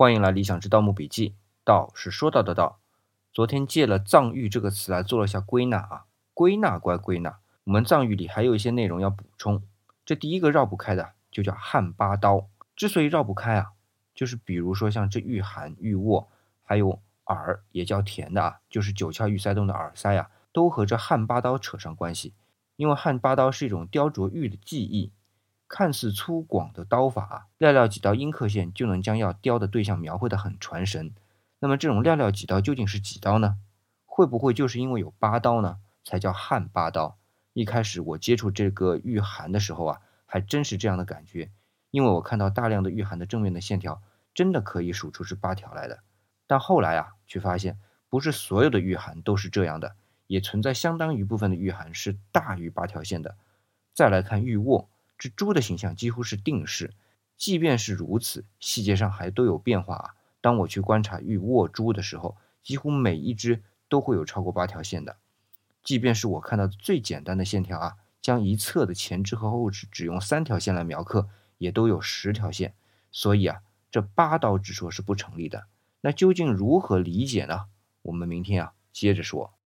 欢迎来理想之盗墓笔记。道是说到的道。昨天借了藏域这个词来做了一下归纳啊，归纳归归纳，我们藏玉里还有一些内容要补充。这第一个绕不开的就叫汉八刀。之所以绕不开啊，就是比如说像这玉函、玉握，还有耳也叫田的啊，就是九窍玉塞洞的耳塞啊，都和这汉八刀扯上关系。因为汉八刀是一种雕琢玉的技艺。看似粗犷的刀法，寥寥几刀阴刻线就能将要雕的对象描绘得很传神。那么这种寥寥几刀究竟是几刀呢？会不会就是因为有八刀呢，才叫汉八刀？一开始我接触这个玉函的时候啊，还真是这样的感觉，因为我看到大量的玉函的正面的线条，真的可以数出是八条来的。但后来啊，却发现不是所有的玉函都是这样的，也存在相当一部分的玉函是大于八条线的。再来看玉握。这猪的形象几乎是定式，即便是如此，细节上还都有变化啊。当我去观察玉握猪的时候，几乎每一只都会有超过八条线的。即便是我看到最简单的线条啊，将一侧的前肢和后肢只用三条线来描刻，也都有十条线。所以啊，这八刀之说是不成立的。那究竟如何理解呢？我们明天啊接着说。